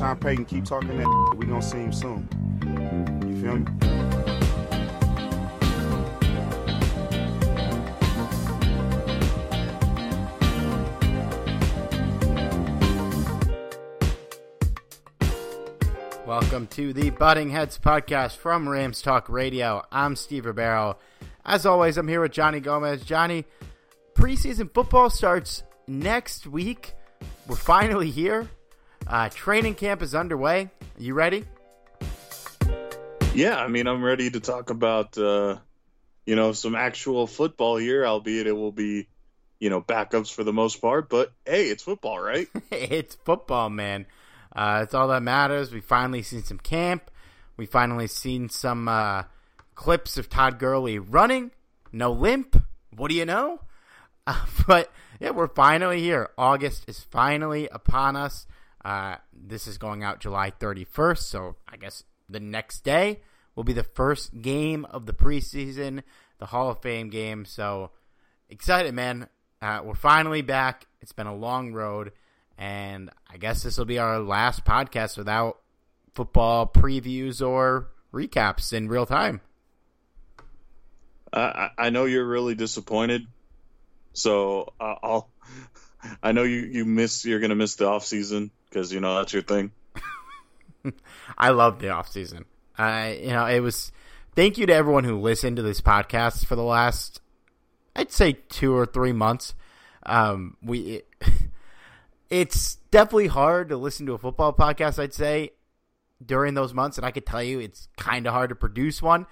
Sean Payton keep talking that. We gonna see him soon. You feel me? Welcome to the Butting Heads podcast from Rams Talk Radio. I'm Steve Ribeiro. As always, I'm here with Johnny Gomez. Johnny, preseason football starts next week. We're finally here. Uh, training camp is underway. Are you ready? Yeah, I mean, I'm ready to talk about, uh, you know, some actual football here, albeit it will be, you know, backups for the most part. But hey, it's football, right? it's football, man. Uh, it's all that matters. We finally seen some camp. We finally seen some uh, clips of Todd Gurley running. No limp. What do you know? Uh, but yeah, we're finally here. August is finally upon us. Uh, this is going out July 31st, so I guess the next day will be the first game of the preseason, the Hall of Fame game. So excited, man. Uh, we're finally back. It's been a long road, and I guess this will be our last podcast without football previews or recaps in real time. I, I know you're really disappointed, so uh, I'll. I know you you miss. You're gonna miss the off season because you know that's your thing. I love the off season. I you know it was. Thank you to everyone who listened to this podcast for the last, I'd say two or three months. Um, we, it, it's definitely hard to listen to a football podcast. I'd say during those months, and I could tell you it's kind of hard to produce one.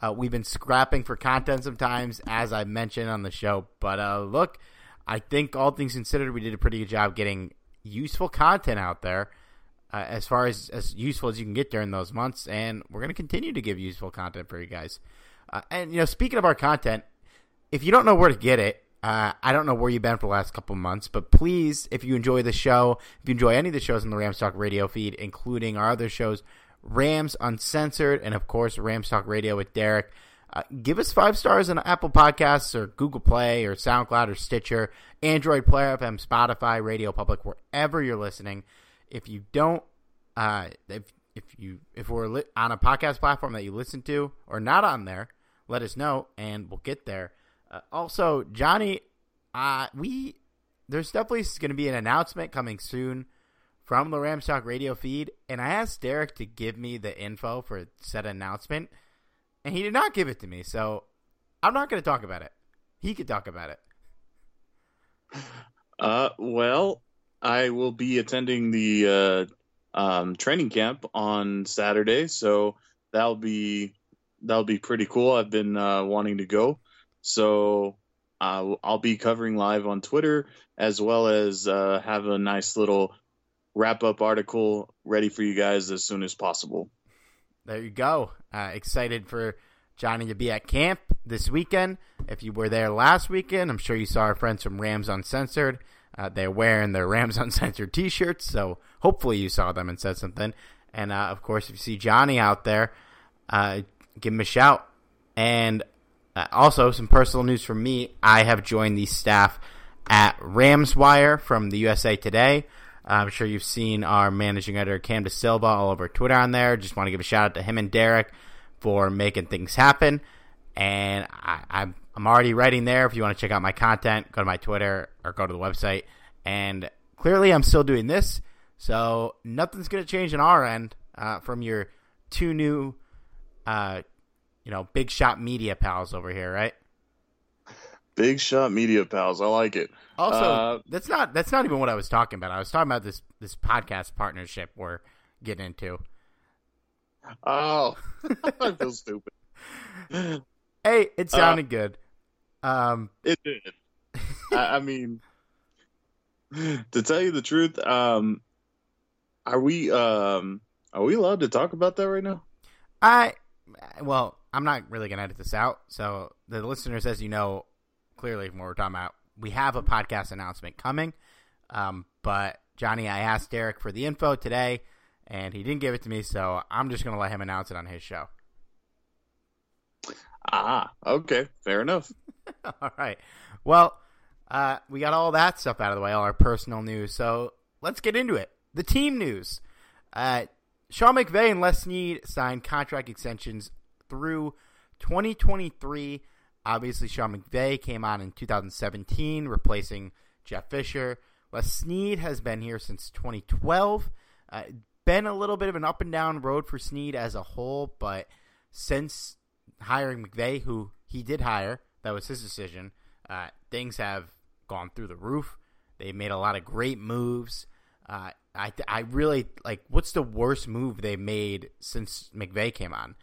Uh, we've been scrapping for content sometimes, as I mentioned on the show. But uh, look, I think all things considered, we did a pretty good job getting useful content out there. Uh, as far as as useful as you can get during those months, and we're going to continue to give useful content for you guys. Uh, and you know, speaking of our content, if you don't know where to get it, uh, I don't know where you've been for the last couple months, but please, if you enjoy the show, if you enjoy any of the shows on the Rams Talk Radio feed, including our other shows, Rams Uncensored, and of course Rams Talk Radio with Derek, Uh, give us five stars on Apple Podcasts or Google Play or SoundCloud or Stitcher, Android Player FM, Spotify, Radio Public, wherever you're listening. If you don't, uh, if if you if we're li- on a podcast platform that you listen to or not on there, let us know and we'll get there. Uh, also, Johnny, uh, we there's definitely going to be an announcement coming soon from the Rams Talk radio feed, and I asked Derek to give me the info for said announcement, and he did not give it to me. So I'm not going to talk about it. He could talk about it. Uh, well, I will be attending the uh, um, training camp on Saturday, so that'll be that'll be pretty cool. I've been uh, wanting to go, so uh, I'll be covering live on Twitter as well as uh, have a nice little wrap up article ready for you guys as soon as possible. There you go. Uh, excited for Johnny to be at camp this weekend. If you were there last weekend, I'm sure you saw our friends from Rams Uncensored. Uh, they're wearing their Rams Uncensored t shirts, so hopefully you saw them and said something. And uh, of course, if you see Johnny out there, uh, give him a shout. And uh, also, some personal news from me I have joined the staff at Ramswire from the USA Today. I'm sure you've seen our managing editor Cam DaSilva all over Twitter on there. Just want to give a shout out to him and Derek for making things happen. And I, I'm I'm already writing there. If you want to check out my content, go to my Twitter or go to the website. And clearly, I'm still doing this, so nothing's going to change on our end uh, from your two new, uh, you know, big shot media pals over here, right? Big shot media pals. I like it. Also, uh, that's not that's not even what I was talking about. I was talking about this this podcast partnership we're getting into. Oh, I feel stupid. Hey, it sounded uh, good. Um, it did. I, I, mean, to tell you the truth, um, are we um, are we allowed to talk about that right now? I well, I'm not really gonna edit this out. So the listeners, as you know, clearly from what we're talking about, we have a podcast announcement coming. Um, but Johnny, I asked Derek for the info today, and he didn't give it to me, so I'm just going to let him announce it on his show. Ah, okay, fair enough. all right. Well, uh, we got all that stuff out of the way, all our personal news. So let's get into it. The team news. Uh, Sean McVay and Les Snead signed contract extensions through 2023 Obviously, Sean McVay came on in 2017, replacing Jeff Fisher. Les Snead has been here since 2012. Uh, been a little bit of an up and down road for Snead as a whole, but since hiring McVay, who he did hire, that was his decision, uh, things have gone through the roof. They've made a lot of great moves. Uh, I I really like. What's the worst move they made since McVay came on?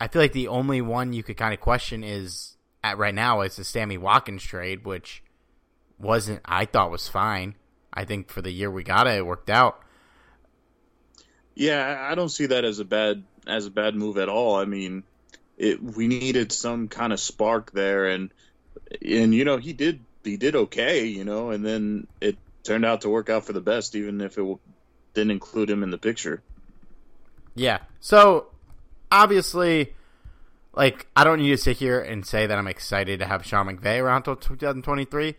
I feel like the only one you could kind of question is at right now is the Sammy Watkins trade, which wasn't I thought was fine. I think for the year we got it, it worked out. Yeah, I don't see that as a bad as a bad move at all. I mean, it we needed some kind of spark there, and and you know he did he did okay, you know, and then it turned out to work out for the best, even if it didn't include him in the picture. Yeah. So obviously, like I don't need to sit here and say that I'm excited to have Sean McVay around until 2023.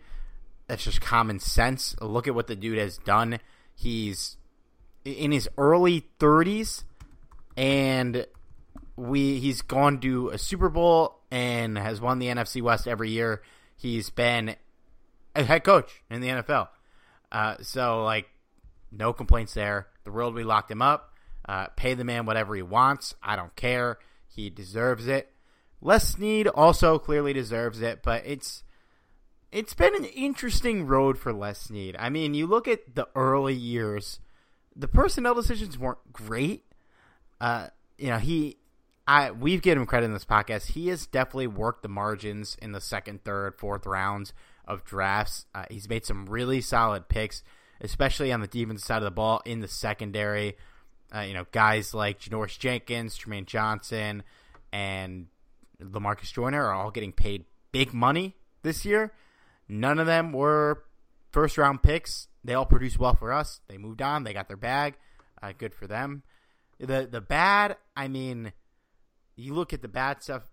That's just common sense. Look at what the dude has done. He's in his early 30s, and we he's gone to a Super Bowl and has won the NFC West every year. He's been a head coach in the NFL. Uh, so like, no complaints there. The world we locked him up. Uh, pay the man whatever he wants. I don't care. He deserves it. Les Snead also clearly deserves it, but it's it's been an interesting road for Les Snead. I mean, you look at the early years, the personnel decisions weren't great. Uh, you know, he I we've given him credit in this podcast. He has definitely worked the margins in the second, third, fourth rounds of drafts. Uh, he's made some really solid picks, especially on the defensive side of the ball in the secondary. Uh, you know, guys like Janoris Jenkins, Trumaine Johnson, and Lamarcus Joyner are all getting paid big money this year. None of them were first round picks. They all produced well for us. They moved on. They got their bag. Uh, good for them. The the bad, I mean, you look at the bad stuff.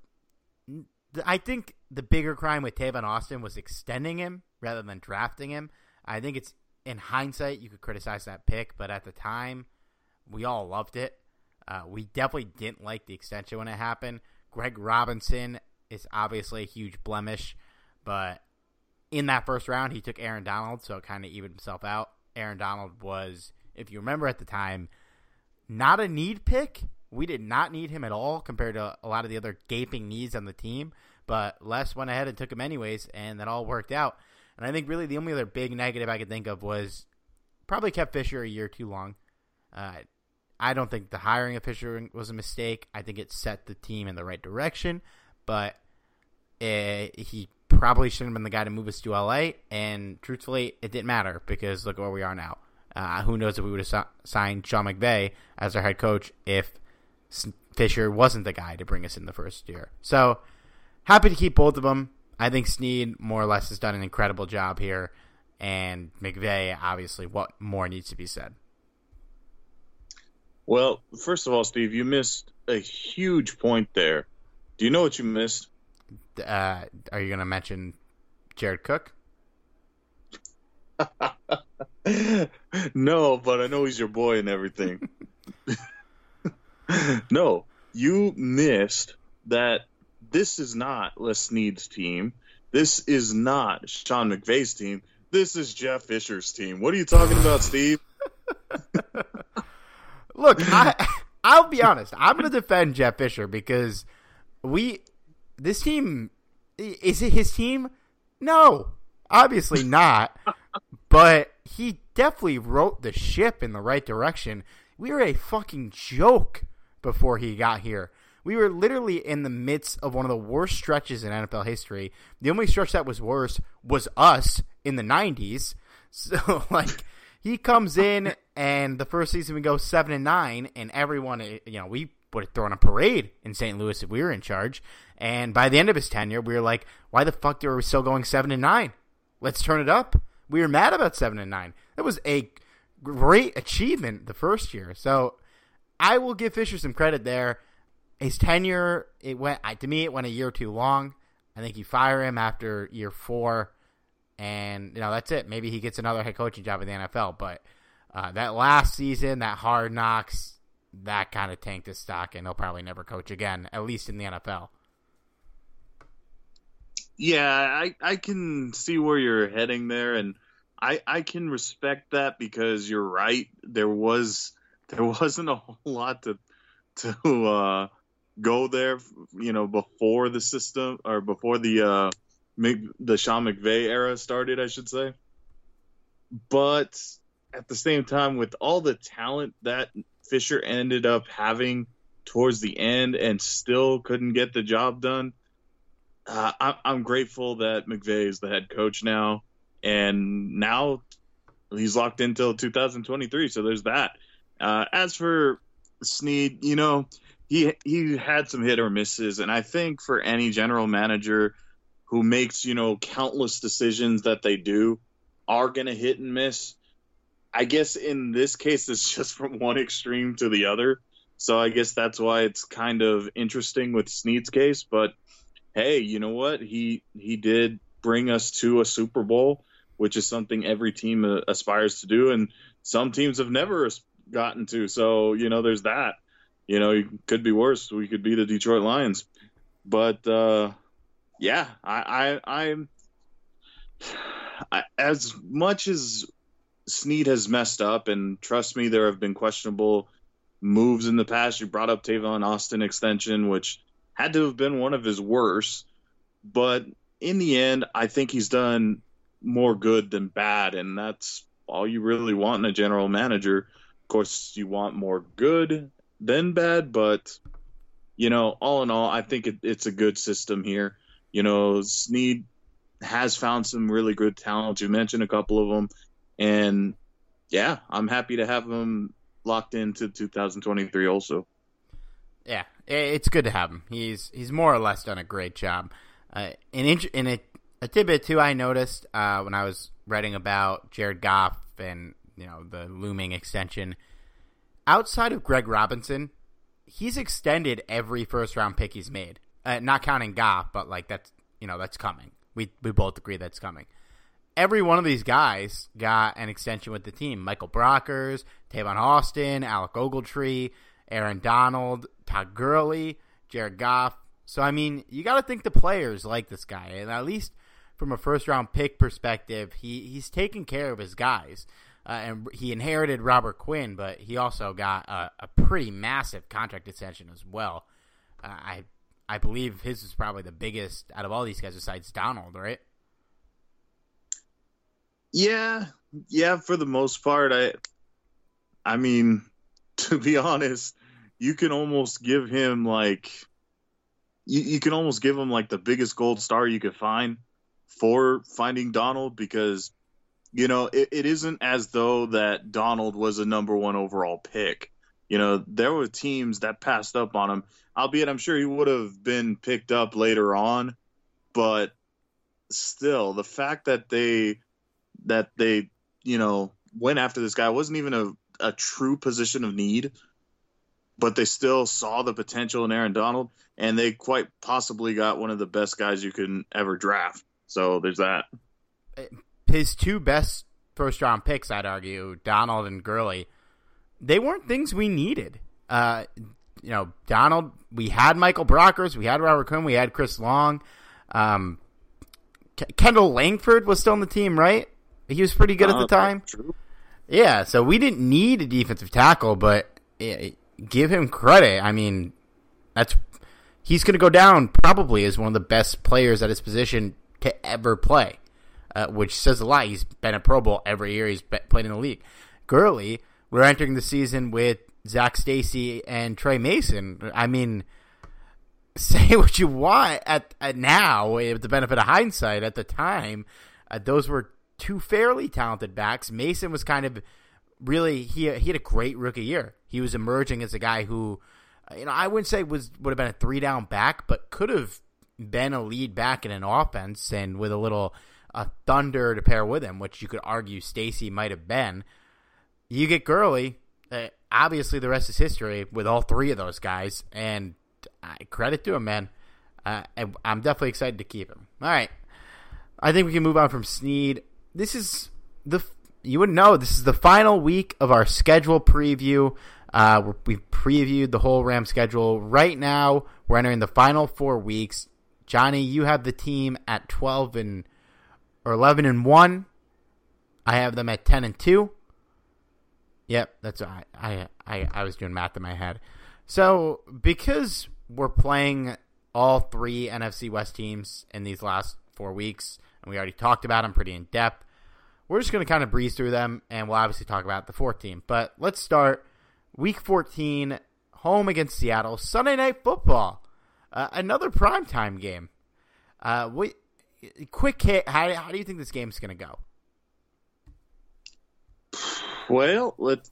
I think the bigger crime with Tavon Austin was extending him rather than drafting him. I think it's in hindsight you could criticize that pick, but at the time we all loved it. Uh, we definitely didn't like the extension when it happened. Greg Robinson is obviously a huge blemish, but in that first round he took Aaron Donald, so it kind of evened himself out. Aaron Donald was, if you remember at the time, not a need pick. We did not need him at all compared to a lot of the other gaping needs on the team. But Les went ahead and took him anyways, and that all worked out. And I think really the only other big negative I could think of was probably kept Fisher a year too long. Uh, I don't think the hiring of Fisher was a mistake. I think it set the team in the right direction, but it, eh, he probably shouldn't have been the guy to move us to LA. And truthfully, it didn't matter because look where we are now. Uh, who knows if we would have signed Sean McVay as our head coach if Fisher wasn't the guy to bring us in the first year. So happy to keep both of them. I think Snead more or less has done an incredible job here, and McVay obviously what more needs to be said. Well, first of all, Steve, you missed a huge point there. Do you know what you missed? Uh, are you going to mention Jared Cook? no, but I know he's your boy and everything. no, you missed that this is not Les Snead's team. This is not Sean McVay's team. This is Jeff Fisher's team. What are you talking about, Steve? Look, I I'll be honest. I'm going to defend Jeff Fisher because we this team is it his team? No, obviously not. but he definitely wrote the ship in the right direction. We were a fucking joke before he got here. We were literally in the midst of one of the worst stretches in NFL history. The only stretch that was worse was us in the 90s. So, like, he comes in, and the first season we go 7 and 9, and everyone, eh, you know, we would have thrown a parade in St. Louis if we were in charge. And by the end of his tenure, we were like, why the fuck are we still going 7 and 9? Let's turn it up. We were mad about 7 and 9. That was a great achievement the first year. So, I will give Fisher some credit there his tenure it went to me it went a year too long. I think you fire him after year four, and you know that's it. Maybe he gets another head coaching job in the NFL. But uh, that last season, that hard knocks, that kind of tanked his stock, and he'll probably never coach again, at least in the NFL. Yeah, I I can see where you're heading there, and I I can respect that because you're right. There was there wasn't a whole lot to to uh, go there, you know, before the system or before the uh, the Sean McVay era started, I should say. But at the same time, with all the talent that Fisher ended up having towards the end and still couldn't get the job done, uh, I, I'm grateful that McVay is the head coach now, and now he's locked until 2023. So there's that. Uh, as for Snead, you know, he he had some hit or misses, and I think for any general manager who makes you know countless decisions that they do are gonna hit and miss. I guess in this case, it's just from one extreme to the other. So I guess that's why it's kind of interesting with Snead's case. But hey, you know what? He he did bring us to a Super Bowl, which is something every team uh, aspires to do, and some teams have never gotten to. So you know, there's that you know, it could be worse. We could be the Detroit Lions. But uh, yeah, I, I, I'm I, as much as Snead has messed up, and trust me, there have been questionable moves in the past. You brought up Tavon Austin extension, which had to have been one of his worst. But in the end, I think he's done more good than bad, and that's all you really want in a general manager. Of course, you want more good, than bad, but you know, all in all, I think it, it's a good system here. You know, Snead has found some really good talent. You mentioned a couple of them, and yeah, I'm happy to have him locked into 2023 also. Yeah, it's good to have him. He's he's more or less done a great job. Uh, in in a, a tidbit too, I noticed uh, when I was writing about Jared Goff and you know the looming extension outside of Greg Robinson, he's extended every first round pick he's made. Uh, not counting Goff, but like that's you know that's coming. We we both agree that's coming. Every one of these guys got an extension with the team. Michael Brockers, Tavon Austin, Alec Ogletree, Aaron Donald, Todd Gurley, Jared Goff. So I mean, you got to think the players like this guy, and at least from a first round pick perspective, he he's taking care of his guys. Uh, and he inherited Robert Quinn, but he also got a, a pretty massive contract extension as well. Uh, I I believe his is probably the biggest out of all these guys besides Donald, right? Yeah, yeah. For the most part, I, I mean, to be honest, you can almost give him like, you, you can almost give him like the biggest gold star you could find for finding Donald because, you know, it, it isn't as though that Donald was a number one overall pick. You know, there were teams that passed up on him, albeit I'm sure he would have been picked up later on, but still, the fact that they that they, you know, went after this guy it wasn't even a, a true position of need, but they still saw the potential in Aaron Donald, and they quite possibly got one of the best guys you can ever draft. So there's that. His two best first round picks, I'd argue, Donald and Gurley, they weren't things we needed. Uh, you know, Donald, we had Michael Brockers, we had Robert Quinn, we had Chris Long. Um, Kendall Langford was still on the team, right? He was pretty good uh, at the uh, time. Yeah, so we didn't need a defensive tackle, but yeah, give him credit. I mean, that's he's going to go down probably as one of the best players at his position to ever play, uh, which says a lot. He's been a Pro Bowl every year he's played in the league. Gurley, we're entering the season with Zac Stacy and Tre Mason. I mean, say what you want at, at now with the benefit of hindsight. At the time, uh, those were two fairly talented backs. Mason was kind of really he he had a great rookie year. He was emerging as a guy who, you know, I wouldn't say was would have been a three down back, but could have been a lead back in an offense and with a little uh, thunder to pair with him, which you could argue Stacy might have been. You get Gurley. Uh, obviously, the rest is history with all three of those guys, and uh, credit to him, man. Uh, I'm definitely excited to keep him. All right, I think we can move on from Snead this is the you wouldn't know this is the final week of our schedule preview. Uh, we previewed the whole Ram schedule. Right now, we're entering the final four weeks. Johnny, you have the team at twelve and or eleven and one. I have them at ten and two. Yep, that's I I I, I was doing math in my head. So because we're playing all three NFC West teams in these last four weeks, and we already talked about them pretty in depth. We're just going to kind of breeze through them, and we'll obviously talk about the fourth team. But let's start week 14, home against Seattle, Sunday Night Football. Uh, another primetime game. Uh, we, quick hit, how, how do you think this game's going to go? Well, let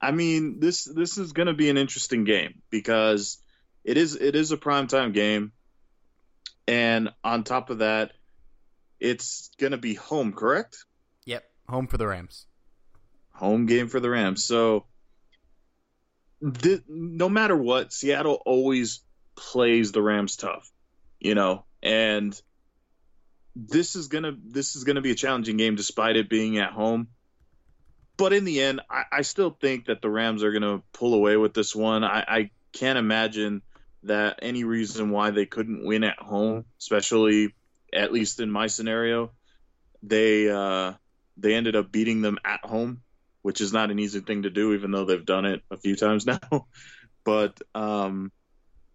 I mean, this this is going to be an interesting game because it is it is a primetime game, and on top of that, it's going to be home, correct? Yep, home for the Rams. Home game for the Rams. So, th- no matter what, Seattle always plays the Rams tough, you know, and this is gonna this is gonna be a challenging game despite it being at home. But in the end, I, I still think that the Rams are gonna pull away with this one. I, I can't imagine that any reason why they couldn't win at home, especially at least in my scenario, they uh, they ended up beating them at home, which is not an easy thing to do, even though they've done it a few times now. but um,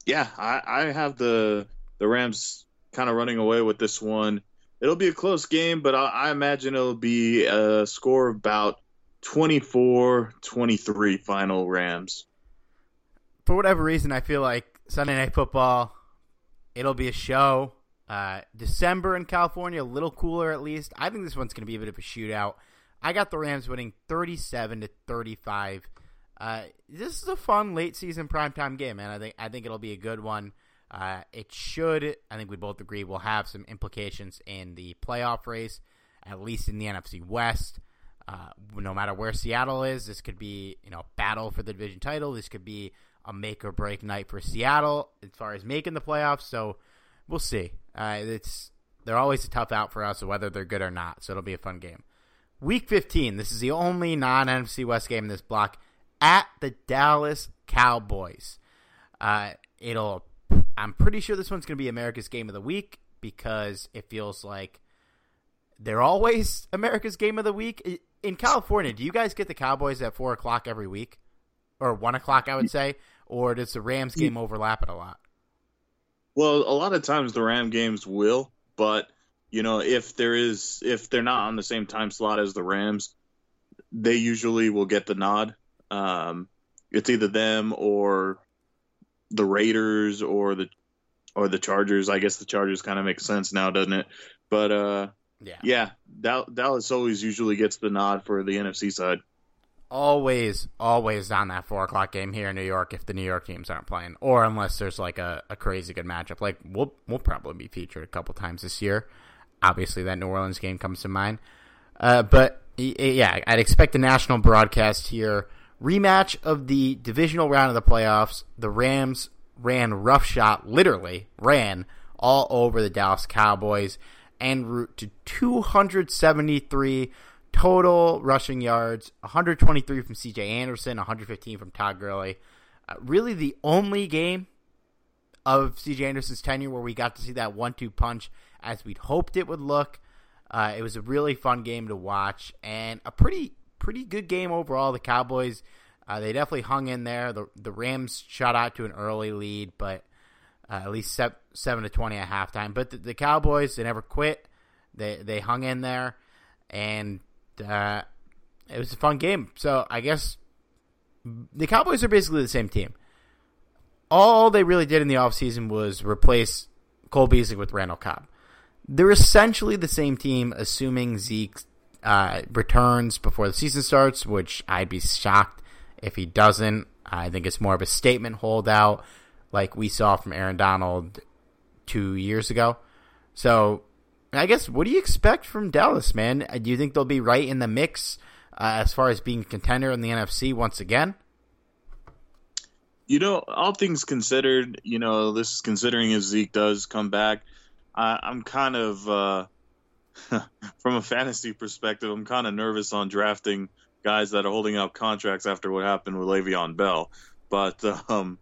yeah, I, I have the the Rams kind of running away with this one. It'll be a close game, but I, I imagine it'll be a score of about 24-23 final Rams. For whatever reason, I feel like Sunday Night Football, it'll be a show. Uh, December in California, a little cooler at least. I think this one's going to be a bit of a shootout. I got the Rams winning 37 to 35. Uh, this is a fun late season primetime game, man. I think I think it'll be a good one. Uh, it should. I think we both agree will have some implications in the playoff race, at least in the NFC West. Uh, no matter where Seattle is, this could be you know battle for the division title. This could be a make or break night for Seattle as far as making the playoffs. So we'll see. Uh, it's they're always a tough out for us, whether they're good or not. So it'll be a fun game. Week 15. This is the only non NFC West game in this block at the Dallas Cowboys. Uh, it'll. I'm pretty sure this one's going to be America's game of the week because it feels like they're always America's game of the week in California. Do you guys get the Cowboys at four o'clock every week, or one o'clock? I would say, or does the Rams game overlap it a lot? Well, a lot of times the Ram games will, but you know, if there is if they're not on the same time slot as the Rams, they usually will get the nod. Um, it's either them or the Raiders or the or the Chargers. I guess the Chargers kind of makes sense now, doesn't it? But uh, yeah, yeah, Dallas always usually gets the nod for the NFC side. Always, always on that four o'clock game here in New York if the New York teams aren't playing, or unless there's like a, a crazy good matchup. Like we'll we'll probably be featured a couple times this year. Obviously, that New Orleans game comes to mind. Uh, but yeah, I'd expect a national broadcast here. Rematch of the divisional round of the playoffs. The Rams ran roughshod, literally ran all over the Dallas Cowboys en route to 273 total rushing yards, 123 from CJ Anderson, 115 from Todd Gurley. Uh, really, the only game of CJ Anderson's tenure where we got to see that one-two punch as we'd hoped it would look. Uh, it was a really fun game to watch and a pretty pretty good game overall. The Cowboys uh, they definitely hung in there. The the Rams shot out to an early lead, but uh, at least seven, seven to twenty at halftime. But the, the, Cowboys they never quit. They they hung in there, and uh, it was a fun game. So I guess the Cowboys are basically the same team. All they really did in the offseason was replace Cole Beasley with Randall Cobb. They're essentially the same team, assuming Zeke uh, returns before the season starts, which I'd be shocked if he doesn't. I think it's more of a statement holdout, like we saw from Aaron Donald two years ago. So, I guess, what do you expect from Dallas, man? Do you think they'll be right in the mix uh, as far as being a contender in the NFC once again? You know, all things considered, you know, this is considering if Zeke does come back. I, I'm kind of, uh, from a fantasy perspective, I'm kind of nervous on drafting guys that are holding out contracts after what happened with Le'Veon Bell. But um,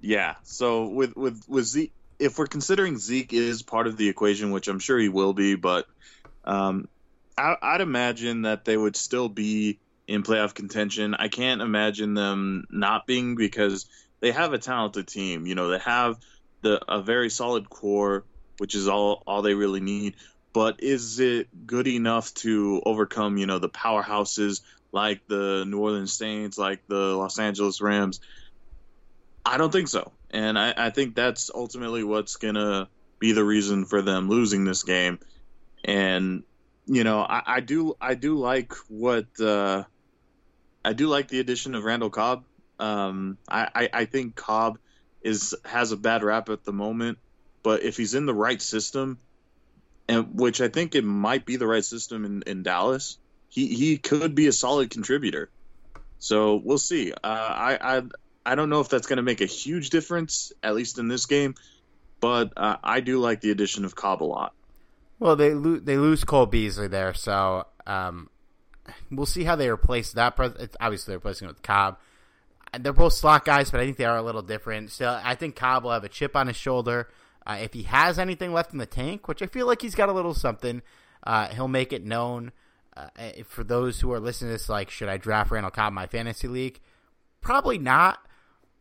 yeah, so with with with Zeke, if we're considering Zeke is part of the equation, which I'm sure he will be, but um, I, I'd imagine that they would still be in playoff contention. I can't imagine them not being because they have a talented team. You know, they have the a very solid core which is all all they really need. But is it good enough to overcome, you know, the powerhouses like the New Orleans Saints, like the Los Angeles Rams? I don't think so. And I, I think that's ultimately what's gonna be the reason for them losing this game. And you know, I, I do I do like what uh, I do like the addition of Randall Cobb. Um, I, I, I think Cobb is has a bad rap at the moment but if he's in the right system, and which I think it might be the right system in, in Dallas, he, he could be a solid contributor. So we'll see. Uh, I, I I don't know if that's going to make a huge difference, at least in this game, but uh, I do like the addition of Cobb a lot. Well, they lo- they lose Cole Beasley there, so um, we'll see how they replace that. It's obviously, they're replacing it with Cobb. They're both slot guys, but I think they are a little different. So I think Cobb will have a chip on his shoulder. Uh, if he has anything left in the tank, which I feel like he's got a little something, uh, he'll make it known. Uh, for those who are listening to this, like, should I draft Randall Cobb in my fantasy league? Probably not.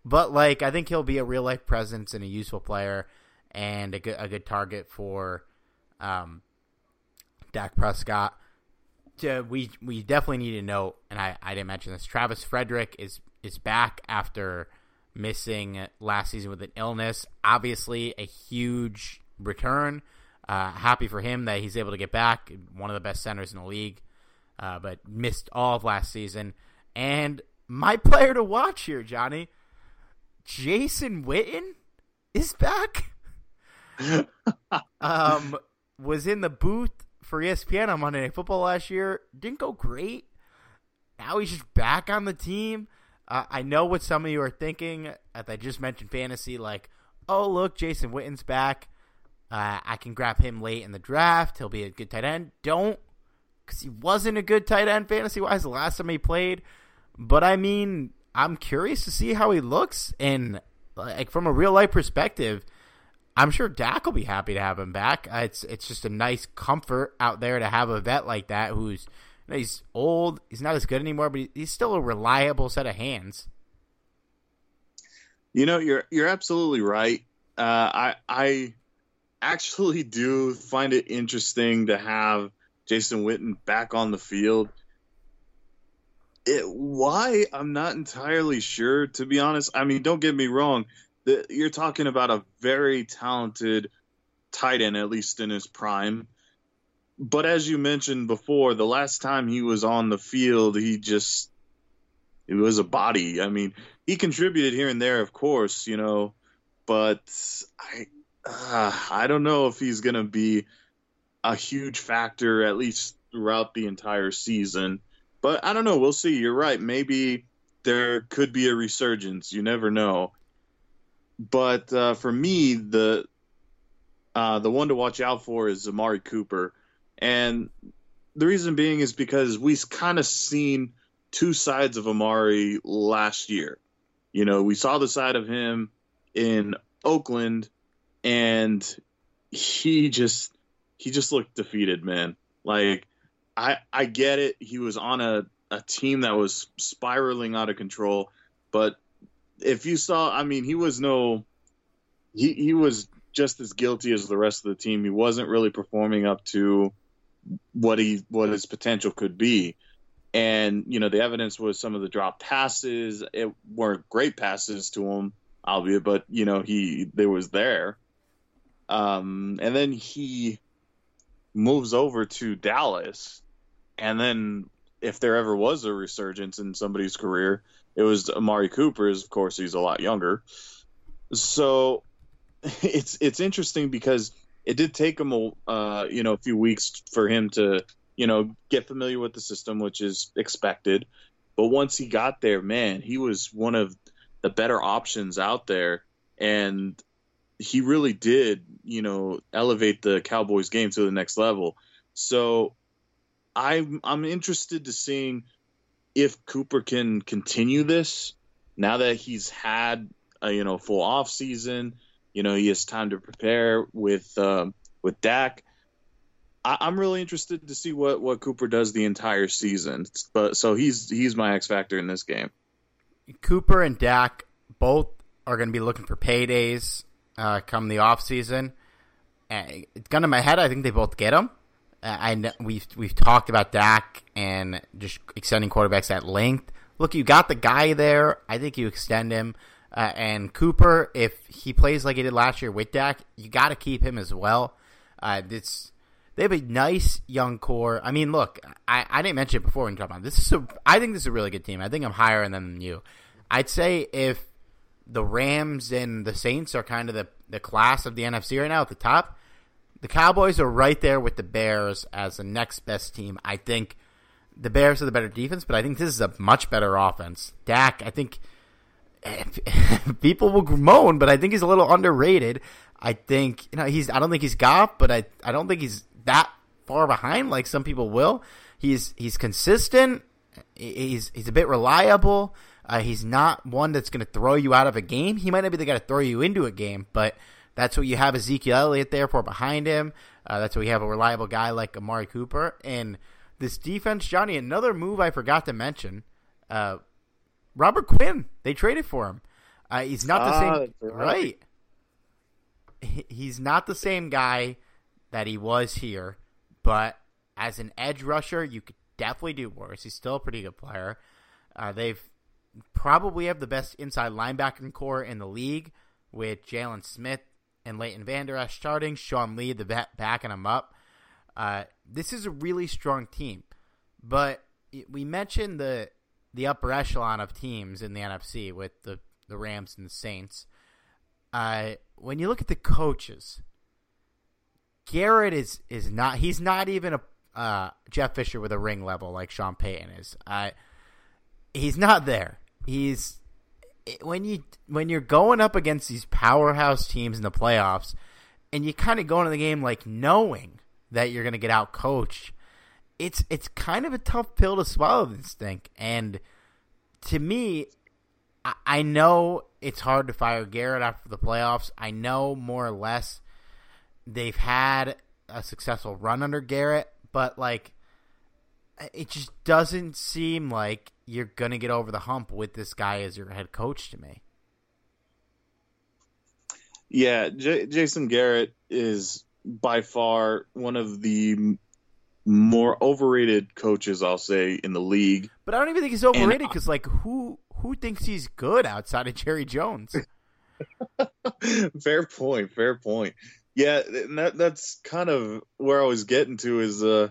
But like, I think he'll be a real life presence and a useful player, and a good a good target for um, Dak Prescott. To, we we definitely need to note, and I, I didn't mention this. Travis Frederick is is back after missing last season with an illness. Obviously, a huge return. Uh, happy for him that he's able to get back. One of the best centers in the league, uh, but missed all of last season. And my player to watch here, Johnny, Jason Witten is back. um, was in the booth for ESPN on Monday Night Football last year. Didn't go great. Now he's just back on the team. Uh, I know what some of you are thinking, as I just mentioned fantasy, like, oh, look, Jason Witten's back. Uh, I can grab him late in the draft. He'll be a good tight end. Don't, because he wasn't a good tight end fantasy wise the last time he played. But I mean, I'm curious to see how he looks. And like from a real life perspective, I'm sure Dak will be happy to have him back. Uh, it's it's just a nice comfort out there to have a vet like that who's you know, he's old, he's not as good anymore, but he's still a reliable set of hands. You know, you're you're absolutely right. Uh, I I actually do find it interesting to have Jason Witten back on the field. It, why I'm not entirely sure, to be honest. I mean, don't get me wrong. The, you're talking about a very talented tight end, at least in his prime. But as you mentioned before, the last time he was on the field, he just it was a body. I mean, he contributed here and there, of course, you know, but I uh, I don't know if he's going to be a huge factor at least throughout the entire season. But I don't know. We'll see. You're right. Maybe there could be a resurgence. You never know. But uh, for me, the uh, the one to watch out for is Amari Cooper, and the reason being is because we've kind of seen two sides of Amari last year. You know, we saw the side of him in Oakland, and he just he just looked defeated, man. Like I I get it. He was on a, a team that was spiraling out of control, but if you saw, I mean, he was no he he was just as guilty as the rest of the team. He wasn't really performing up to what he what his potential could be. And you know, the evidence was some of the drop passes. It weren't great passes to him, albeit, but you know, he they was there. Um, and then he moves over to Dallas, and then if there ever was a resurgence in somebody's career, it was Amari Cooper's. Of course, he's a lot younger, so it's it's interesting because it did take him a uh, you know a few weeks for him to you know get familiar with the system, which is expected. But once he got there, man, he was one of the better options out there, and he really did, you know, elevate the Cowboys game to the next level. So I'm I'm interested to seeing if Cooper can continue this now that he's had a you know full off season. You know, he has time to prepare with um, with Dak. I, I'm really interested to see what what Cooper does the entire season. But so he's he's my X factor in this game. Cooper and Dak both are going to be looking for paydays uh, come the off season. Uh, gun in my head, I think they both get them. I know, we've we've talked about Dak and just extending quarterbacks at length. Look, you got the guy there. I think you extend him. Uh, and Cooper, if he plays like he did last year with Dak, you got to keep him as well. Uh, it's they have a nice young core. I mean, look, I, I didn't mention it before when talk about this. Is a, I think this is a really good team. I think I'm higher in them than you. I'd say if the Rams and the Saints are kind of the, the class of the NFC right now at the top. The Cowboys are right there with the Bears as the next best team. I think the Bears are the better defense, but I think this is a much better offense. Dak, I think people will moan, but I think he's a little underrated. I think you know he's. I don't think he's Goff, but I I don't think he's that far behind like some people will. He's he's consistent. He's he's a bit reliable. Uh, he's not one that's going to throw you out of a game. He might not be the guy to throw you into a game, but that's what you have Ezekiel Elliott there for behind him. Uh, that's what you have a reliable guy like Amari Cooper. And this defense, Johnny, another move I forgot to mention. Uh, Robert Quinn, they traded for him. Uh, he's not the Ah, same, right? right. He's not the same guy that he was here, but as an edge rusher, you could definitely do worse. He's still a pretty good player. Uh, they've probably have the best inside linebacking core in the league with Jaylon Smith and Leighton Vander Esch starting, Sean Lee the vet backing him up. Uh, this is a really strong team, but we mentioned the the upper echelon of teams in the NFC with the the Rams and the Saints. Uh, when you look at the coaches, Garrett is is not he's not even a uh, Jeff Fisher with a ring level like Sean Payton is. Uh, he's not there. he's when you when you're going up against these powerhouse teams in the playoffs, and you kind of go into the game like knowing that you're going to get out coached. It's it's kind of a tough pill to swallow. This thing, and to me, I, I know it's hard to fire Garrett after the playoffs. I know more or less they've had a successful run under Garrett, but like it just doesn't seem like you're going to get over the hump with this guy as your head coach to me. Yeah, J- Jason Garrett is by far one of the more overrated coaches, I'll say, in the league. But I don't even think he's overrated because, like, who who thinks he's good outside of Jerry Jones? fair point. Fair point. Yeah, that, that's kind of where I was getting to. Is uh,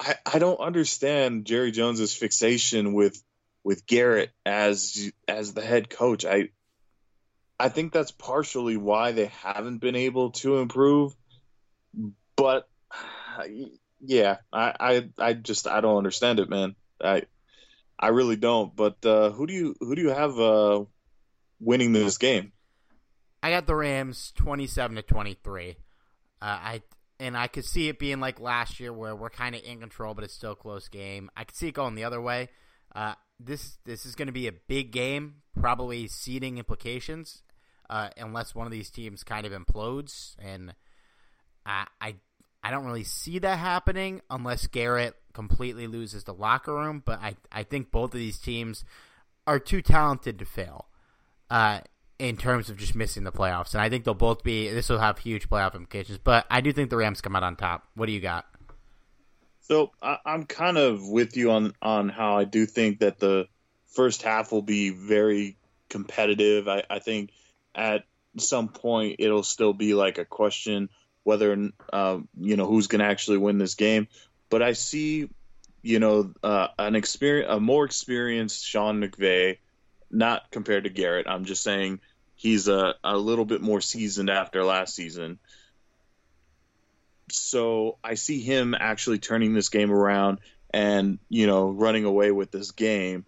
I I don't understand Jerry Jones's fixation with with Garrett as as the head coach. I I think that's partially why they haven't been able to improve. But yeah, I, I, I just I don't understand it, man. I I really don't. But uh, who do you who do you have uh, winning this game? I got the Rams twenty seven to twenty three. Uh, I and I could see it being like last year where we're kind of in control, but it's still a close game. I could see it going the other way. Uh, this this is going to be a big game, probably seeding implications, uh, unless one of these teams kind of implodes. And I, I I don't really see that happening unless Garrett completely loses the locker room. But I I think both of these teams are too talented to fail. Uh, in terms of just missing the playoffs, and I think they'll both be. This will have huge playoff implications, but I do think the Rams come out on top. What do you got? So I, am kind of with you on on how I do think that the first half will be very competitive. I, I think at some point it'll still be like a question whether uh, you know who's going to actually win this game. But I see, you know, uh, an experience, a more experienced Sean McVay, not compared to Garrett. I'm just saying he's a, a little bit more seasoned after last season so I see him actually turning this game around and you know running away with this game,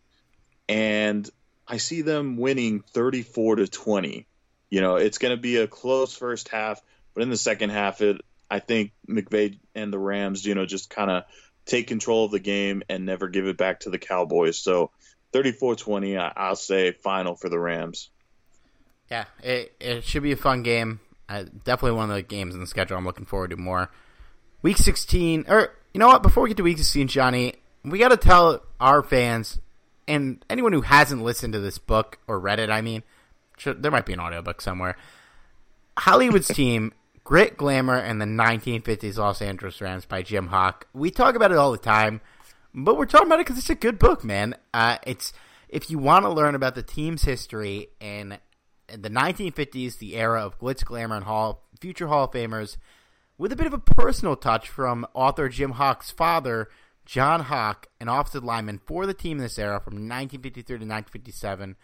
and I see them winning 34 to 20. You know, it's going to be a close first half, but in the second half, it I think McVay and the Rams, you know, just kind of take control of the game and never give it back to the Cowboys. So 34-20, I'll say final for the Rams. Yeah, it it should be a fun game. Uh, definitely one of the games in the schedule I'm looking forward to more. Week 16, or you know what? Before we get to Week 16, Johnny, we got to tell our fans and anyone who hasn't listened to this book or read it. I mean, there might be an audiobook somewhere. Hollywood's team, Grit, Glamour, and the 1950s Los Angeles Rams by Jim Hock. We talk about it all the time, but we're talking about it because it's a good book, man. Uh, it's if you want to learn about the team's history in the 1950s, the era of glitz, glamour, and hall future Hall of Famers, with a bit of a personal touch from author Jim Hock's father, John Hock, an offensive lineman for the team in this era from 1953 to 1957.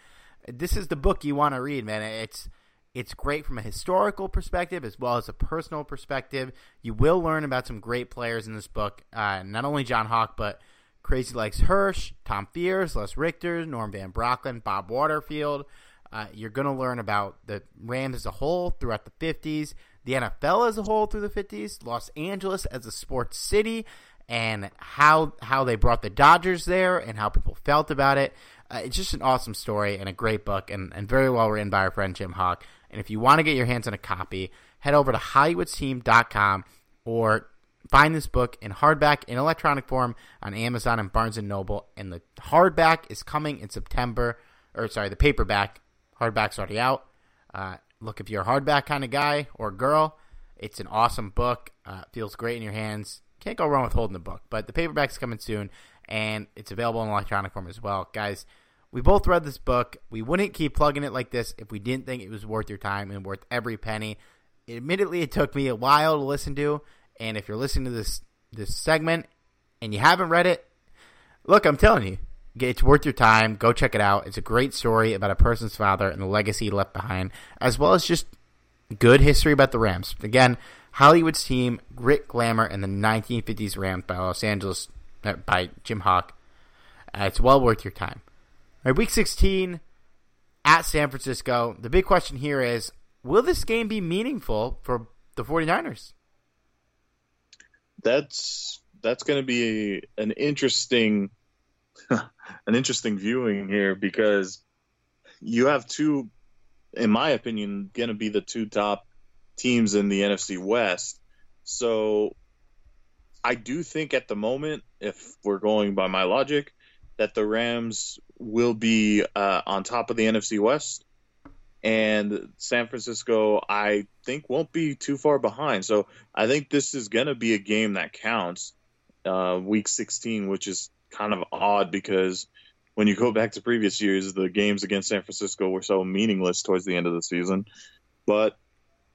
This is the book you want to read, man. It's it's great from a historical perspective as well as a personal perspective. You will learn about some great players in this book. Uh, not only John Hock, but Crazy Legs Hirsch, Tom Fears, Les Richter, Norm Van Brocklin, Bob Waterfield. Uh, you're going to learn about the Rams as a whole throughout the 50s, the NFL as a whole through the 50s, Los Angeles as a sports city, and how how they brought the Dodgers there and how people felt about it. Uh, it's just an awesome story and a great book and, and very well written by our friend Jim Hock. And if you want to get your hands on a copy, head over to HollywoodTeam.com or find this book in hardback in electronic form on Amazon and Barnes and Noble. And the hardback is coming in September, or sorry, the paperback Hardback's already out. Uh, look, if you're a hardback kind of guy or girl, it's an awesome book. Uh, feels great in your hands. Can't go wrong with holding the book. But the paperback's coming soon, and it's available in electronic form as well. Guys, we both read this book. We wouldn't keep plugging it like this if we didn't think it was worth your time and worth every penny. Admittedly, it took me a while to listen to, and if you're listening to this this segment and you haven't read it, look, I'm telling you, it's worth your time. Go check it out. It's a great story about a person's father and the legacy left behind, as well as just good history about the Rams. Again, Hollywood's team, grit, glamour, and the 1950s Rams by Los Angeles uh, by Jim Hock. Uh, it's well worth your time. right, week 16 at San Francisco. The big question here is will this game be meaningful for the 49ers? That's that's going to be an interesting an interesting viewing here because you have two in my opinion going to be the two top teams in the NFC West. So I do think at the moment if we're going by my logic that the Rams will be uh, on top of the NFC West and San Francisco, I think, won't be too far behind. So I think this is going to be a game that counts, uh, week 16, which is kind of odd because when you go back to previous years, the games against San Francisco were so meaningless towards the end of the season. But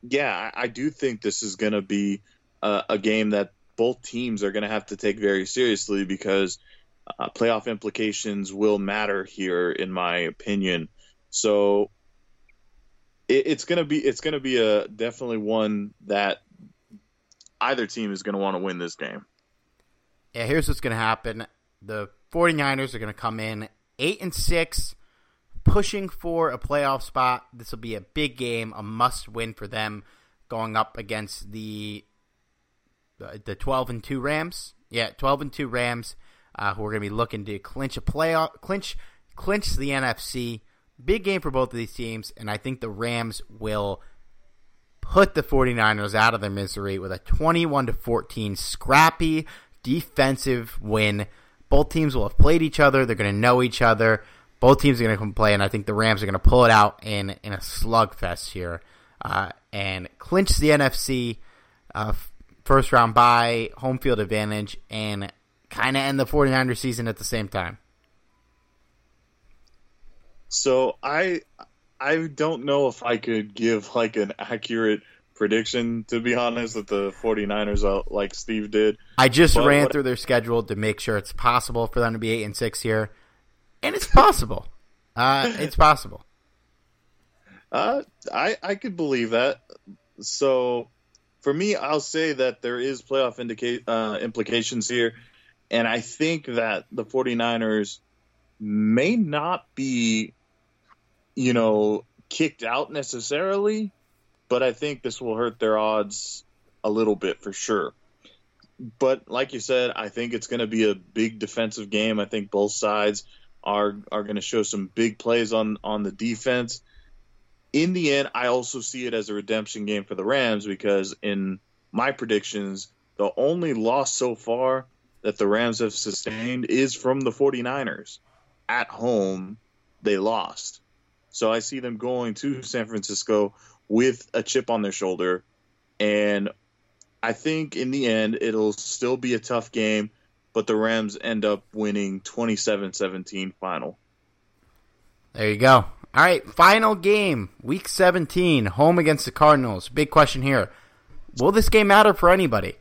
yeah, I, do think this is going to be a, a, game that both teams are going to have to take very seriously because uh, playoff implications will matter here, in my opinion. So it, it's gonna be it's gonna be a definitely one that either team is gonna want to win this game. Yeah, here's what's gonna happen. The 49ers are gonna come in eight and six, pushing for a playoff spot. This will be a big game, a must win for them, going up against the the 12 and two Rams. Yeah, 12 and two Rams, uh, who are to be looking to clinch a playoff, clinch clinch the NFC. Big game for both of these teams, and I think the Rams will put the 49ers out of their misery with a 21 to 14 scrappy defensive win. Both teams will have played each other. They're going to know each other. Both teams are going to come play, and I think the Rams are going to pull it out in in a slugfest here uh, and clinch the NFC uh, first round bye, home field advantage, and kind of end the 49ers season at the same time. So I I don't know if I could give like an accurate prediction to be honest with the 49ers uh, like Steve did. I just but ran through their schedule to make sure it's possible for them to be 8 and 6 here. And it's possible. uh, it's possible. Uh, I I could believe that. So for me, I'll say that there is playoff indica- uh, implications here, and I think that the 49ers may not be you know, kicked out necessarily, but I think this will hurt their odds a little bit for sure. But like you said, I think it's going to be a big defensive game. I think both sides are are going to show some big plays on on the defense. In the end, I also see it as a redemption game for the Rams because in my predictions, the only loss so far that the Rams have sustained is from the 49ers. At home, they lost. So I see them going to San Francisco with a chip on their shoulder. And I think in the end, it'll still be a tough game, but the Rams end up winning 27 17 final. There you go. All right, final game, week 17, home against the Cardinals. Big question here. Will this game matter for anybody?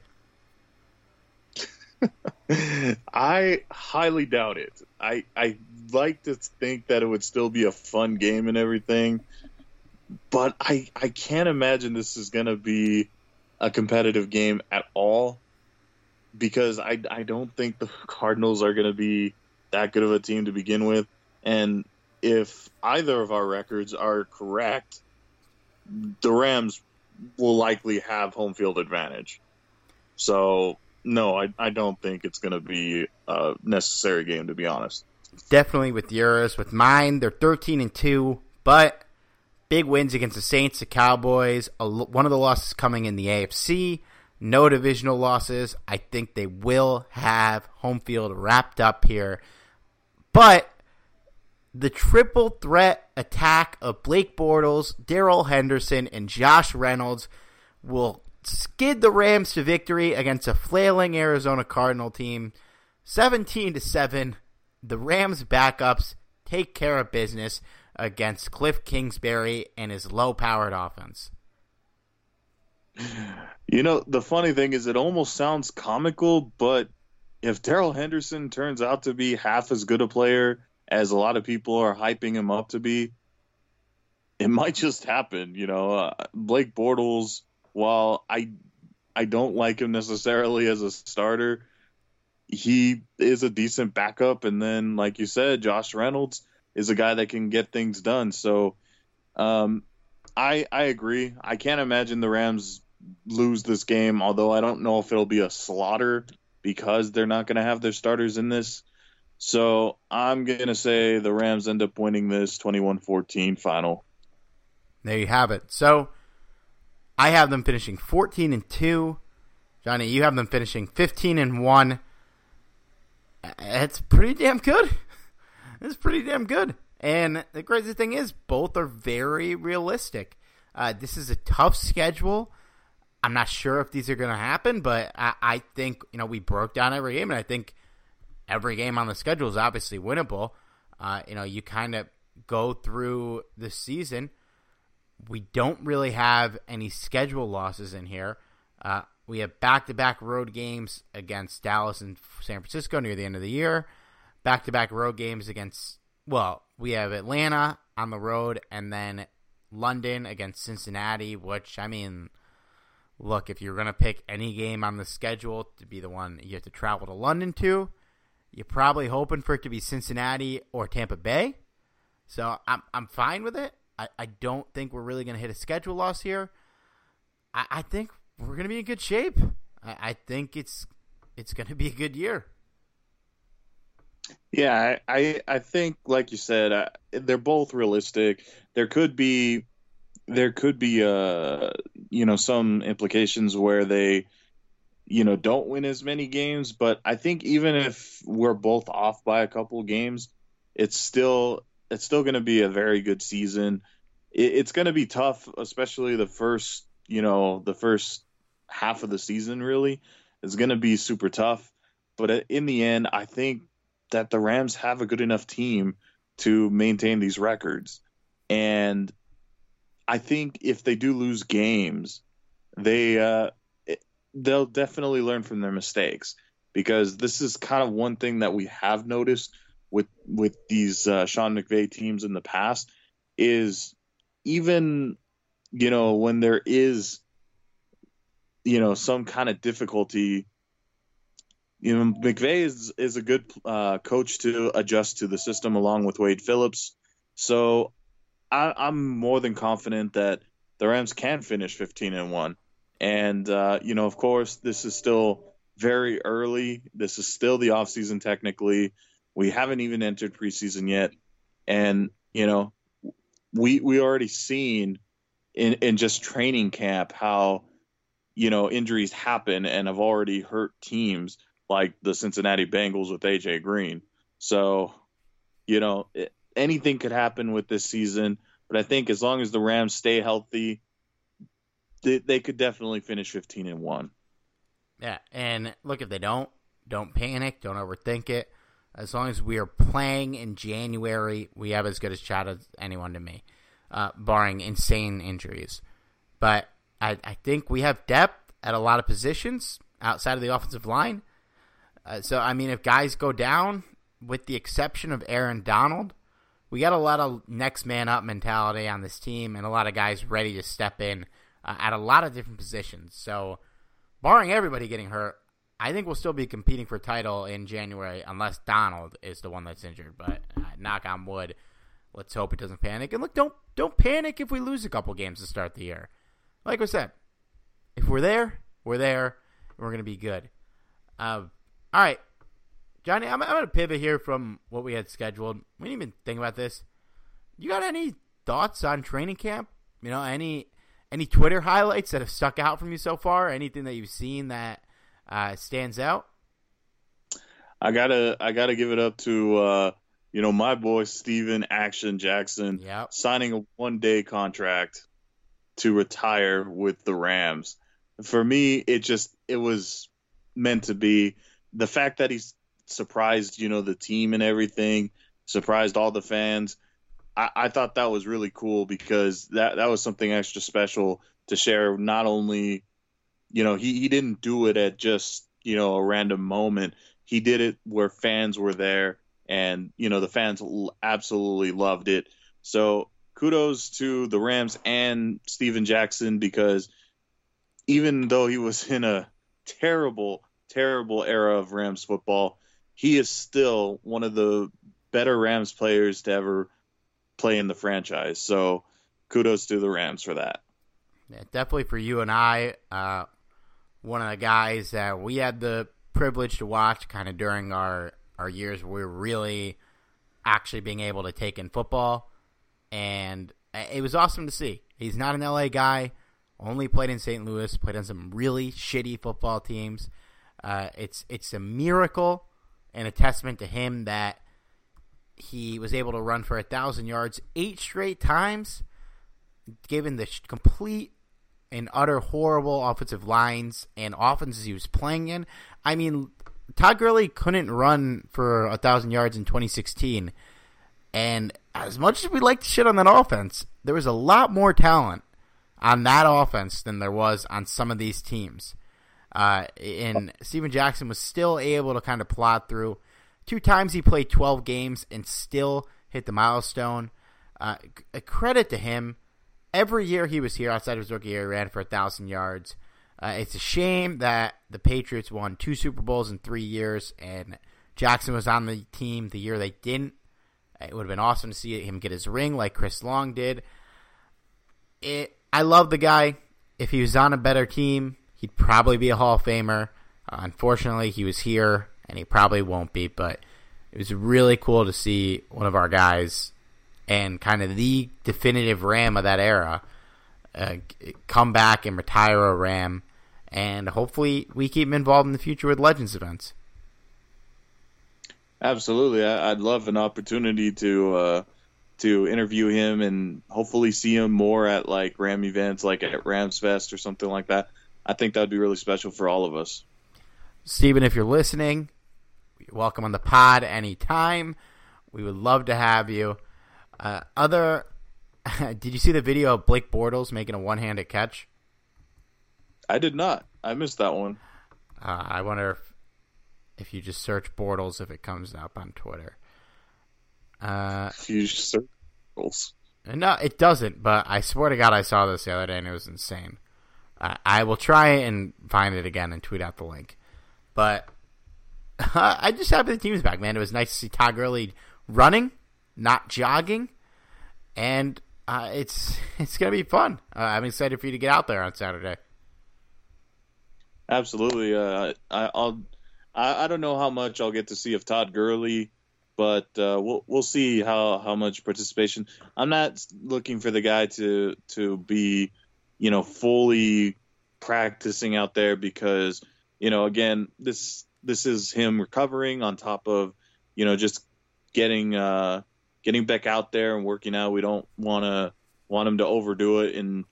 I highly doubt it. I, I like to think that it would still be a fun game and everything, but I I can't imagine this is going to be a competitive game at all because I I don't think the Cardinals are going to be that good of a team to begin with, and if either of our records are correct, the Rams will likely have home field advantage. So no, I, I don't think it's going to be a necessary game to be honest definitely with yours. With mine, they're 13 and 2, but big wins against the Saints, the Cowboys. One of the losses coming in the AFC. No divisional losses. I think they will have home field wrapped up here. But the triple threat attack of Blake Bortles, Darrell Henderson, and Josh Reynolds will skid the Rams to victory against a flailing Arizona Cardinal team, 17 to 7 the Rams backups take care of business against Kliff Kingsbury and his low powered offense. You know, the funny thing is, it almost sounds comical, but if Darrell Henderson turns out to be half as good a player as a lot of people are hyping him up to be, it might just happen. You know, uh, Blake Bortles, while I I don't like him necessarily as a starter, he is a decent backup. And then, like you said, Josh Reynolds, is a guy that can get things done. So, um, I I agree. I can't imagine the Rams lose this game, although I don't know if it'll be a slaughter because they're not going to have their starters in this. So I'm going to say the Rams end up winning this 21 14 final. There you have it. So I have them finishing 14 and 2. Johnny, you have them finishing 15 and 1. It's pretty damn good. It's pretty damn good. And the crazy thing is, both are very realistic. Uh, this is a tough schedule. I'm not sure if these are going to happen, but I, I, think you know we broke down every game, and I think every game on the schedule is obviously winnable. Uh, you know, you kind of go through the season. We don't really have any schedule losses in here. Uh, we have back-to-back road games against Dallas and San Francisco near the end of the year. Back-to-back road games against well, we have Atlanta on the road, and then London against Cincinnati. Which I mean, look, if you're going to pick any game on the schedule to be the one you have to travel to London to, you're probably hoping for it to be Cincinnati or Tampa Bay. So I'm I'm fine with it. I, I don't think we're really going to hit a schedule loss here. I, I think we're to be in good shape. I, I think it's it's to be a good year. Yeah, I, I, I think, like you said, uh, they're both realistic. There could be, there could be, uh, you know, some implications where they, you know, don't win as many games. But I think even if we're both off by a couple games, it's still, it's still going to be a very good season. It, it's going to be tough, especially the first, you know, the first half of the season. Really, is going to be super tough. But in the end, I think that the Rams have a good enough team to maintain these records. And I think if they do lose games, they uh, they'll definitely learn from their mistakes because this is kind of one thing that we have noticed with with these uh, Sean McVay teams in the past is even you know when there is you know some kind of difficulty you know, McVay is is a good uh, coach to adjust to the system along with Wade Phillips. So I, am more than confident that the Rams can finish 15 and one. And uh, you know, of course, this is still very early. This is still the offseason technically. We haven't even entered preseason yet, and you know, we we already seen in in just training camp how you know injuries happen and have already hurt teams like the Cincinnati Bengals with AJ Green. So, you know, it, anything could happen with this season, but I think as long as the Rams stay healthy, they, they could definitely finish 15 and 1. Yeah, and look if they don't, don't panic, don't overthink it. As long as we are playing in January, we have as good a shot as anyone to me, uh, barring insane injuries. But I, I think we have depth at a lot of positions outside of the offensive line. Uh, so I mean, if guys go down, with the exception of Aaron Donald, we got a lot of next man up mentality on this team, and a lot of guys ready to step in uh, at a lot of different positions. So, barring everybody getting hurt, I think we'll still be competing for title in January, unless Donald is the one that's injured. But uh, knock on wood, let's hope it doesn't panic. And look, don't don't panic if we lose a couple games to start the year. Like I said, if we're there, we're there. We're gonna be good. Uh, all right, Johnny, I'm, I'm going to pivot here from what we had scheduled. We didn't even think about this. You got any thoughts on training camp? You know, any any Twitter highlights that have stuck out from you so far? Anything that you've seen that uh, stands out? I gotta I gotta give it up to uh, you know my boy Steven Action Jackson yep. signing a one day contract to retire with the Rams. For me, it just it was meant to be the fact that he's surprised, you know, the team and everything, surprised all the fans. I, I thought that was really cool because that that was something extra special to share. Not only, you know, he, he didn't do it at just you know a random moment. He did it where fans were there, and you know the fans absolutely loved it. So kudos to the Rams and Steven Jackson because even though he was in a terrible terrible era of Rams football, he is still one of the better Rams players to ever play in the franchise. So kudos to the Rams for that. Yeah, definitely for you and I, uh, one of the guys that we had the privilege to watch kind of during our, our years where we were really actually being able to take in football. And it was awesome to see. He's not an LA guy, only played in St. Louis, played on some really shitty football teams. Uh, it's it's a miracle and a testament to him that he was able to run for a thousand yards eight straight times, given the complete and utter horrible offensive lines and offenses he was playing in. I mean, Todd Gurley couldn't run for a thousand yards in 2016, and as much as we like to shit on that offense, there was a lot more talent on that offense than there was on some of these teams. Uh, and Steven Jackson was still able to kind of plot through. Two times he played 12 games and still hit the milestone. Uh, a credit to him. Every year he was here outside of his rookie year, he ran for a thousand yards. Uh, it's a shame that the Patriots won two Super Bowls in three years, and Jackson was on the team the year they didn't. It would have been awesome to see him get his ring like Chris Long did. It, I love the guy. If he was on a better team, he'd probably be a Hall of Famer. Uh, unfortunately, he was here, and he probably won't be. But it was really cool to see one of our guys and kind of the definitive Ram of that era uh, come back and retire a Ram. And hopefully, we keep him involved in the future with Legends events. Absolutely, I, would love an opportunity to uh, to interview him and hopefully see him more at like Ram events, like at Rams Fest or something like that. I think that would be really special for all of us. Steven, if you're listening, welcome on the pod anytime. We would love to have you. Uh, other, did you see the video of Blake Bortles making a one-handed catch? I did not. I missed that one. Uh, I wonder if, if you just search Bortles, if it comes up on Twitter. Uh, you search Bortles. No, it doesn't. But I swear to God, I saw this the other day and it was insane. I will try and find it again and tweet out the link. But I just happy the team's back, man. It was nice to see Todd Gurley running, not jogging, and uh, it's it's gonna be fun. Uh, I'm excited for you to get out there on Saturday. Absolutely. Uh, I, I'll. I, I don't know how much I'll get to see of Todd Gurley, but uh, we'll we'll see how how much participation. I'm not looking for the guy to to be you know, fully practicing out there because, you know, again, this this is him recovering on top of, you know, just getting uh getting back out there and working out. We don't want to want him to overdo it in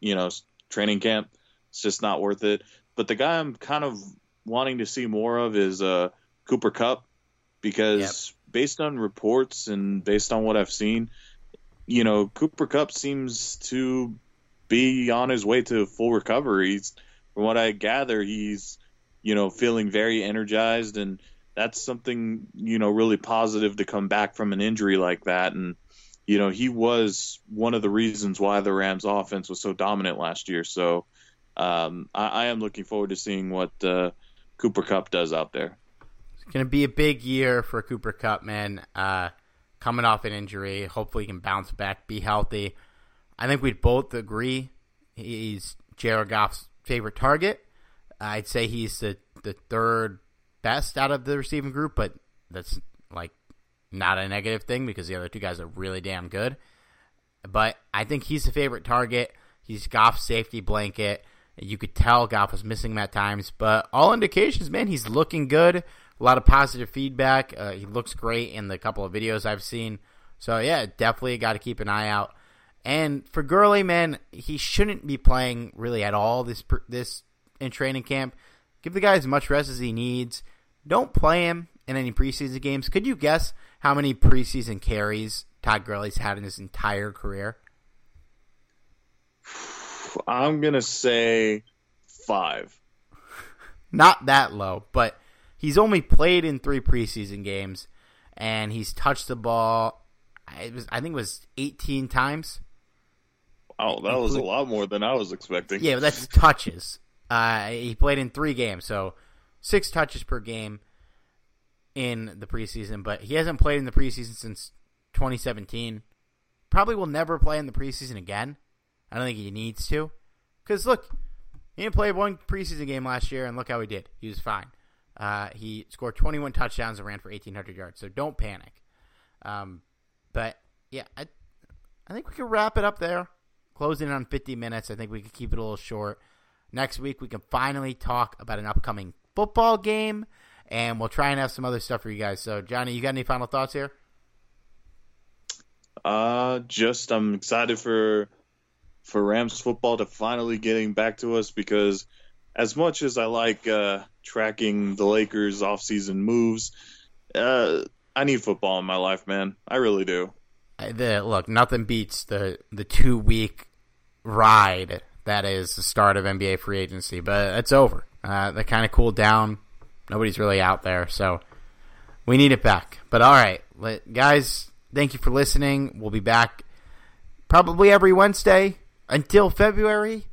you know, training camp. It's just not worth it. But the guy I'm kind of wanting to see more of is uh Cooper Kupp because yep. based on reports and based on what I've seen, you know, Cooper Kupp seems to be on his way to full recovery. He's, from what I gather, he's you know feeling very energized, and that's something you know really positive to come back from an injury like that. And you know he was one of the reasons why the Rams' offense was so dominant last year. So um, I, I, am looking forward to seeing what uh, Cooper Kupp does out there. It's going to be a big year for Cooper Kupp, man. Uh, coming off an injury, hopefully he can bounce back, be healthy. I think we'd both agree he's Jared Goff's favorite target. I'd say he's the, the third best out of the receiving group, but that's like not a negative thing because the other two guys are really damn good. But I think he's the favorite target. He's Goff's safety blanket. You could tell Goff was missing him at times, but all indications, man, he's looking good. A lot of positive feedback. Uh, he looks great in the couple of videos I've seen. So yeah, definitely got to keep an eye out and for Gurley, man, he shouldn't be playing really at all this this in training camp. Give the guy as much rest as he needs. Don't play him in any preseason games. Could you guess how many preseason carries Todd Gurley's had in his entire career? I'm gonna say five. Not that low, but he's only played in three preseason games, and he's touched the ball. It was I think it was 18 times. Oh, that was a lot more than I was expecting. Yeah, but that's touches. Uh, he played in three games, so six touches per game. in the preseason, but he hasn't played in the preseason since 2017. Probably will never play in the preseason again. I don't think he needs to. Because, look, he didn't play one preseason game last year, and look how he did. He was fine. Uh, he scored 21 touchdowns and ran for 1,800 yards, so don't panic. Um, but, yeah, I, I think we can wrap it up there. Closing on 50 minutes. I think we could keep it a little short. Next week, we can finally talk about an upcoming football game, and we'll try and have some other stuff for you guys. So, Johnny, you got any final thoughts here? Uh, just I'm excited for for Rams football to finally getting back to us because as much as I like uh, tracking the Lakers offseason moves, uh, I need football in my life, man. I really do. The, look, nothing beats the the two week ride that is the start of NBA free agency, but it's over. Uh, they kind of cooled down. Nobody's really out there, so we need it back. But all right, let, guys, thank you for listening. We'll be back probably every Wednesday until February,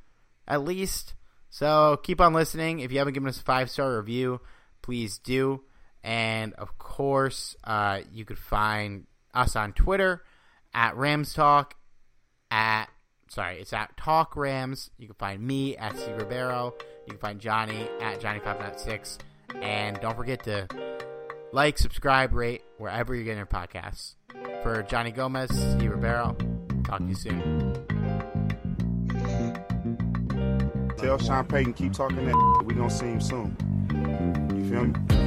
at least. So keep on listening. If you haven't given us a five star review, please do. And of course, uh, you could find us on Twitter at Rams Talk, at sorry, it's at Talk Rams. You can find me at C Ribeiro. You can find Johnny at Johnny596. And don't forget to like, subscribe, rate wherever you're getting your podcasts. For Johnny Gomez, C Ribeiro, talk to you soon. Tell Sean Payton keep talking that. We gonna see him soon. You feel me?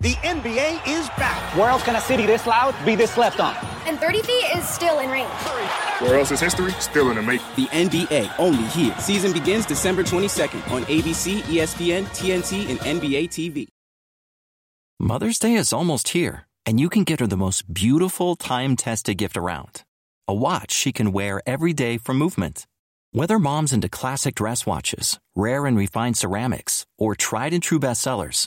The NBA is back. Where else can a city this loud be this slept on? And 30 feet is still in range. Where else is history still in the making? The NBA only here. Season begins December 22nd on ABC, ESPN, TNT, and NBA TV. Mother's Day is almost here, and you can get her the most beautiful time tested gift around a watch she can wear every day for movement. Whether mom's into classic dress watches, rare and refined ceramics, or tried and true bestsellers,